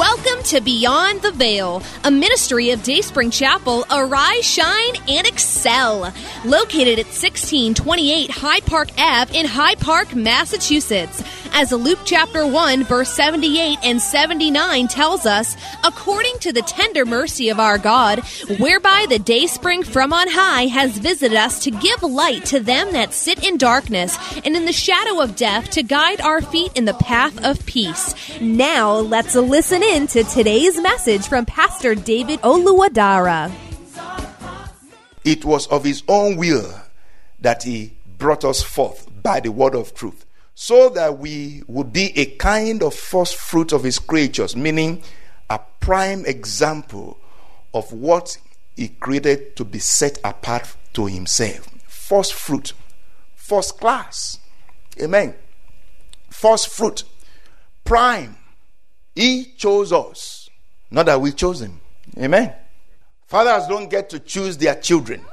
Welcome to Beyond the Veil, a ministry of Dayspring Chapel. Arise, shine, and excel. Located at 1628 Hyde Park Ave in Hyde Park, Massachusetts. As Luke chapter 1, verse 78 and 79 tells us, according to the tender mercy of our God, whereby the day spring from on high has visited us to give light to them that sit in darkness and in the shadow of death to guide our feet in the path of peace. Now let's listen in to today's message from Pastor David Oluwadara. It was of his own will that he brought us forth by the word of truth, so that we would be a kind of first fruit of his creatures, meaning a prime example of what he created to be set apart to himself. First fruit, first class. Amen. First fruit, prime. He chose us, not that we chose him. Amen. Fathers don't get to choose their children.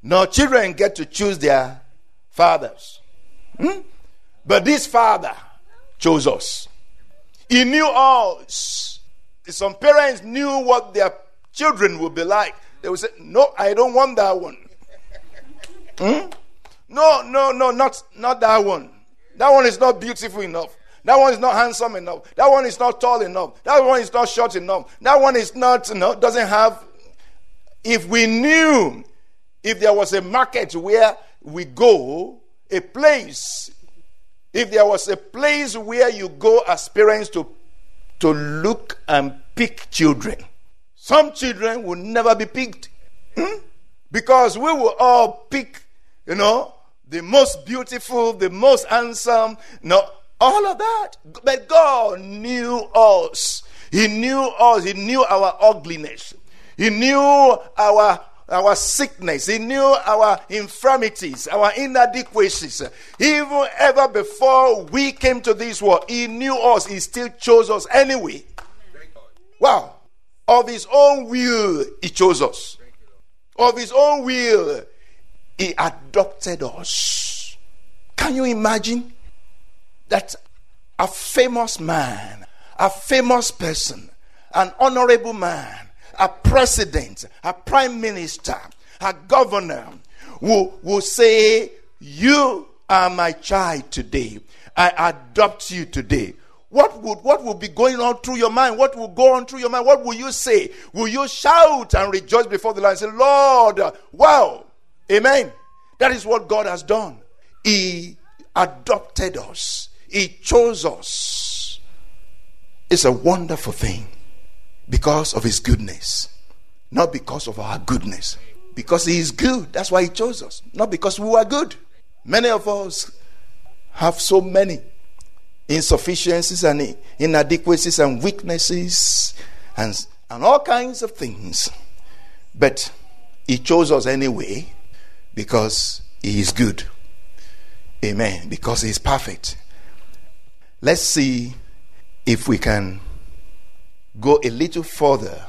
No, children get to choose their fathers. Hmm? But this father chose us. He knew us. Some parents knew what their children would be like. They would say, No, I don't want that one. Hmm? No, no, no, not, not that one. That one is not beautiful enough. That one is not handsome enough. That one is not tall enough. That one is not short enough. That one is not, you know, doesn't have. If we knew, if there was a market where we go, a place, if there was a place where you go as parents to, to look and pick children, some children will never be picked. Hmm? Because we will all pick, you know, the most beautiful, the most handsome, you know, all of that. But God knew us. He knew us. He knew our ugliness. He knew our our sickness. He knew our infirmities, our inadequacies. Even ever before we came to this world, He knew us. He still chose us anyway. Wow. Of His own will, He chose us. Of His own will, He adopted us. Can you imagine? that a famous man, a famous person, an honorable man, a president, a prime minister, a governor will, will say, You are my child today. I adopt you today. What would what will be going on through your mind? What will go on through your mind? What will you say? Will you shout and rejoice before the Lord and say, Lord, wow, amen. That is what God has done. He adopted us. He chose us. It's a wonderful thing because of His goodness, not because of our goodness. Because He is good. That's why He chose us, not because we were good. Many of us have so many insufficiencies and inadequacies and weaknesses and, and all kinds of things. But He chose us anyway because He is good. Amen. Because He is perfect. Let's see if we can go a little further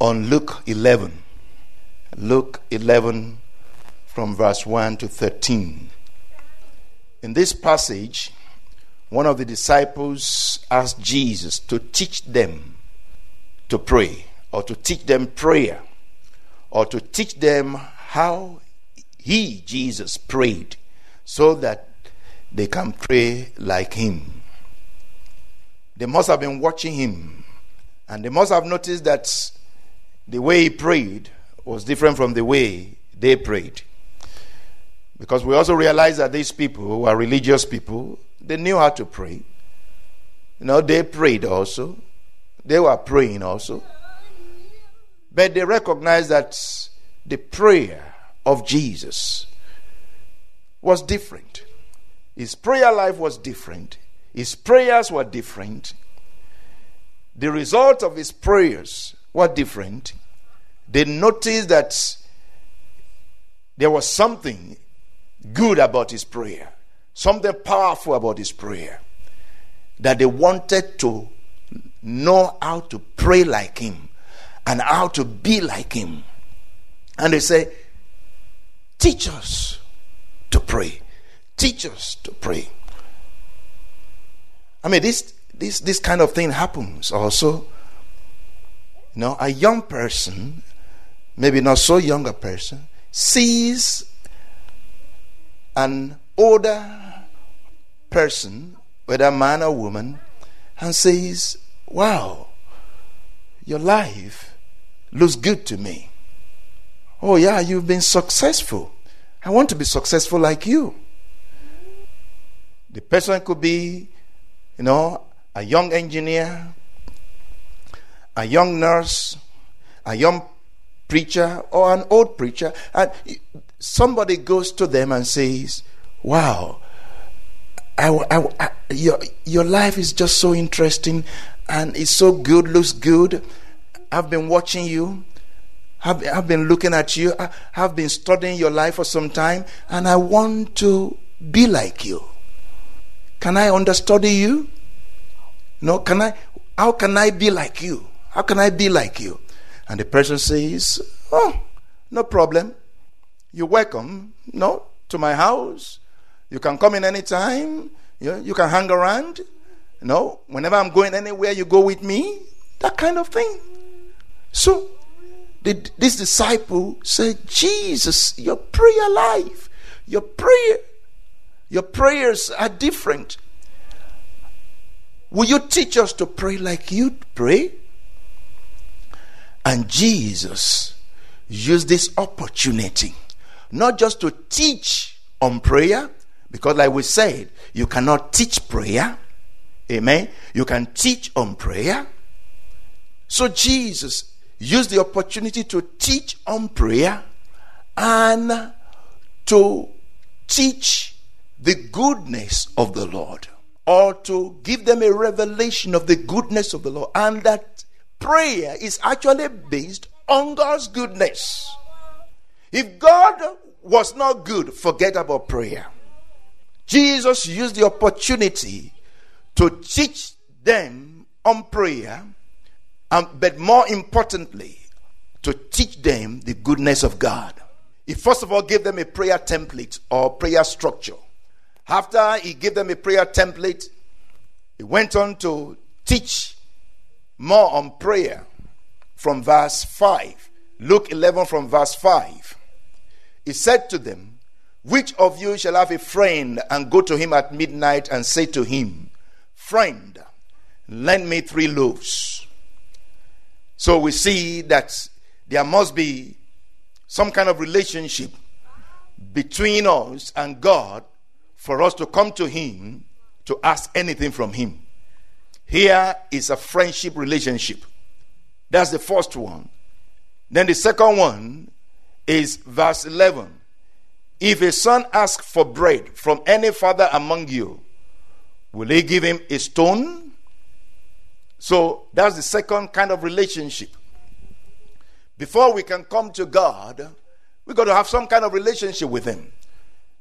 on Luke 11. Luke 11 from verse 1 to 13. In this passage, one of the disciples asked Jesus to teach them to pray, or to teach them prayer, or to teach them how he, Jesus, prayed, so that they can pray like him. They must have been watching him, and they must have noticed that the way he prayed was different from the way they prayed. Because we also realize that these people who are religious people, they knew how to pray. You know, they prayed also. They were praying also. But they recognized that the prayer of Jesus was different. His prayer life was different. His prayers were different. The result of his prayers were different. They noticed that there was something good about his prayer, something powerful about his prayer, that they wanted to know how to pray like him and how to be like him. And they say, Teach us to pray. Teach us to pray. I mean, this this this kind of thing happens also. You know, a young person, maybe not so young a person, sees an older person, whether man or woman, and says, Wow, your life looks good to me. Oh, yeah, you've been successful. I want to be successful like you. The person could be, you know, a young engineer, a young nurse, a young preacher, or an old preacher. And somebody goes to them and says, Wow, I, I, I, your, your life is just so interesting and it's so good, looks good. I've been watching you. I've, I've been looking at you. I, have been studying your life for some time, and I want to be like you. Can I understudy you? No, can I? How can I be like you? How can I be like you? And the person says, Oh, no problem. You're welcome, no, to my house. You can come in anytime. You, you can hang around. Know, whenever I'm going anywhere, you go with me. That kind of thing. So, the, this disciple said, Jesus, your prayer life, your prayer, your prayers are different. Will you teach us to pray like you pray? And Jesus used this opportunity not just to teach on prayer, because, like we said, you cannot teach prayer. Amen. You can teach on prayer. So, Jesus used the opportunity to teach on prayer and to teach the goodness of the Lord or to give them a revelation of the goodness of the Lord, and that prayer is actually based on God's goodness. If God was not good, forget about prayer. Jesus used the opportunity to teach them on prayer, um, but more importantly, to teach them the goodness of God. He first of all gave them a prayer template or prayer structure. After he gave them a prayer template, he went on to teach more on prayer from verse 5. Luke 11 from verse 5. He said to them, Which of you shall have a friend and go to him at midnight and say to him, Friend, lend me three loaves? So we see that there must be some kind of relationship between us and God for us to come to Him to ask anything from Him. Here is a friendship relationship. That's the first one. Then the second one is verse 11. If a son asks for bread from any father among you, will he give him a stone? So that's the second kind of relationship. Before we can come to God, we got to have some kind of relationship with Him.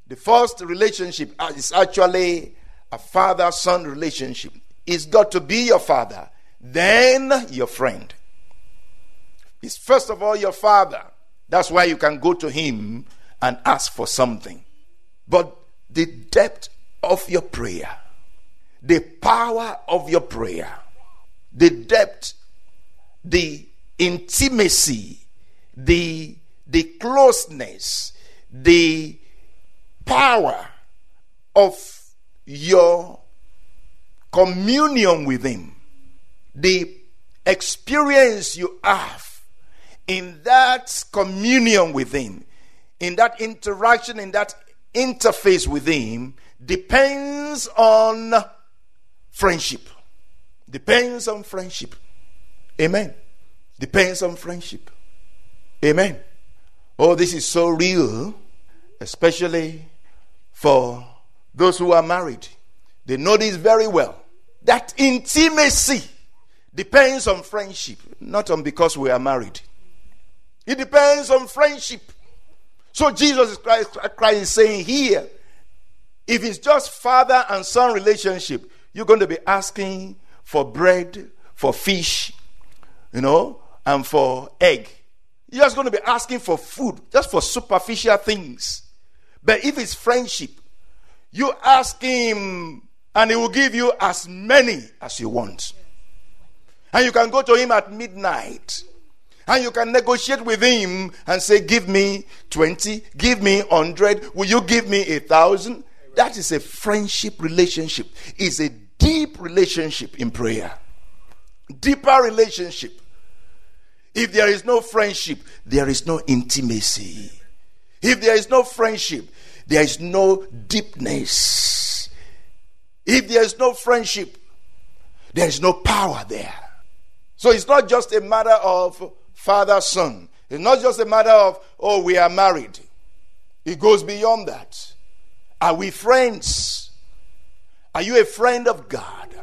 The first relationship uh, is actually a father son relationship. It's got to be your father, then your friend. It's first of all your father. That's why you can go to him and ask for something. But the depth of your prayer, the power of your prayer, the depth, the intimacy, the, the closeness, the power of your communion with Him, the experience you have in that communion with Him, in that interaction, in that interface with Him depends on friendship. Depends on friendship. Amen. Depends on friendship. Amen. Oh, this is so real, especially for those who are married. They know this very well. That intimacy depends on friendship, not on because we are married. It depends on friendship. So Jesus Christ, Christ is saying here, if it's just father and son relationship, you're going to be asking for bread, for fish, you know, and for egg. You're just going to be asking for food, just for superficial things. But if it's friendship, you ask him and he will give you as many as you want. And you can go to him at midnight and you can negotiate with him and say, Give me 20, give me 100, will you give me a thousand? That is a friendship relationship. It's a deep relationship in prayer. Deeper relationship. If there is no friendship, there is no intimacy. If there is no friendship, there is no deepness. If there is no friendship, there is no power there. So it's not just a matter of father son. It's not just a matter of, oh, we are married. It goes beyond that. Are we friends? Are you a friend of God?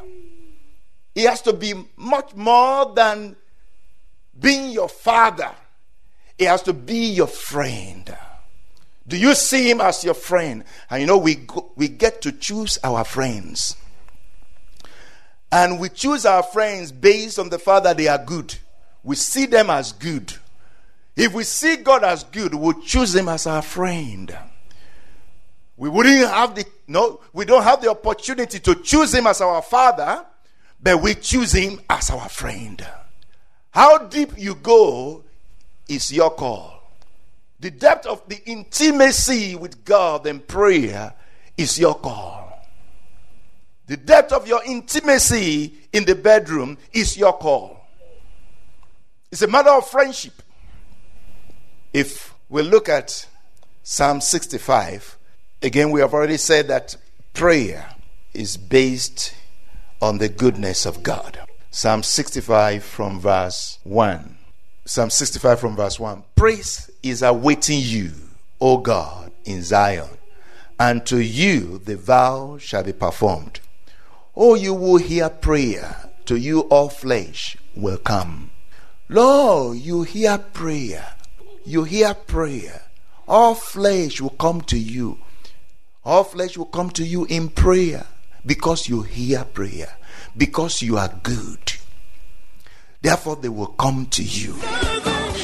He has to be much more than being your father, he has to be your friend. Do you see him as your friend? And you know, we, we get to choose our friends. And we choose our friends based on the fact that they are good. We see them as good. If we see God as good, we'll choose him as our friend. We wouldn't have the no, we don't have the opportunity to choose him as our father, but we choose him as our friend. How deep you go is your call. The depth of the intimacy with God and prayer is your call. The depth of your intimacy in the bedroom is your call. It's a matter of friendship. If we look at Psalm 65, again, we have already said that prayer is based on the goodness of God. Psalm 65 from verse 1. Psalm 65 from verse 1. Praise is awaiting you, O God, in Zion, and to you the vow shall be performed. O you will hear prayer, to you all flesh will come. Lord, you hear prayer. You hear prayer. All flesh will come to you. All flesh will come to you in prayer because you hear prayer because you are good. Therefore, they will come to you.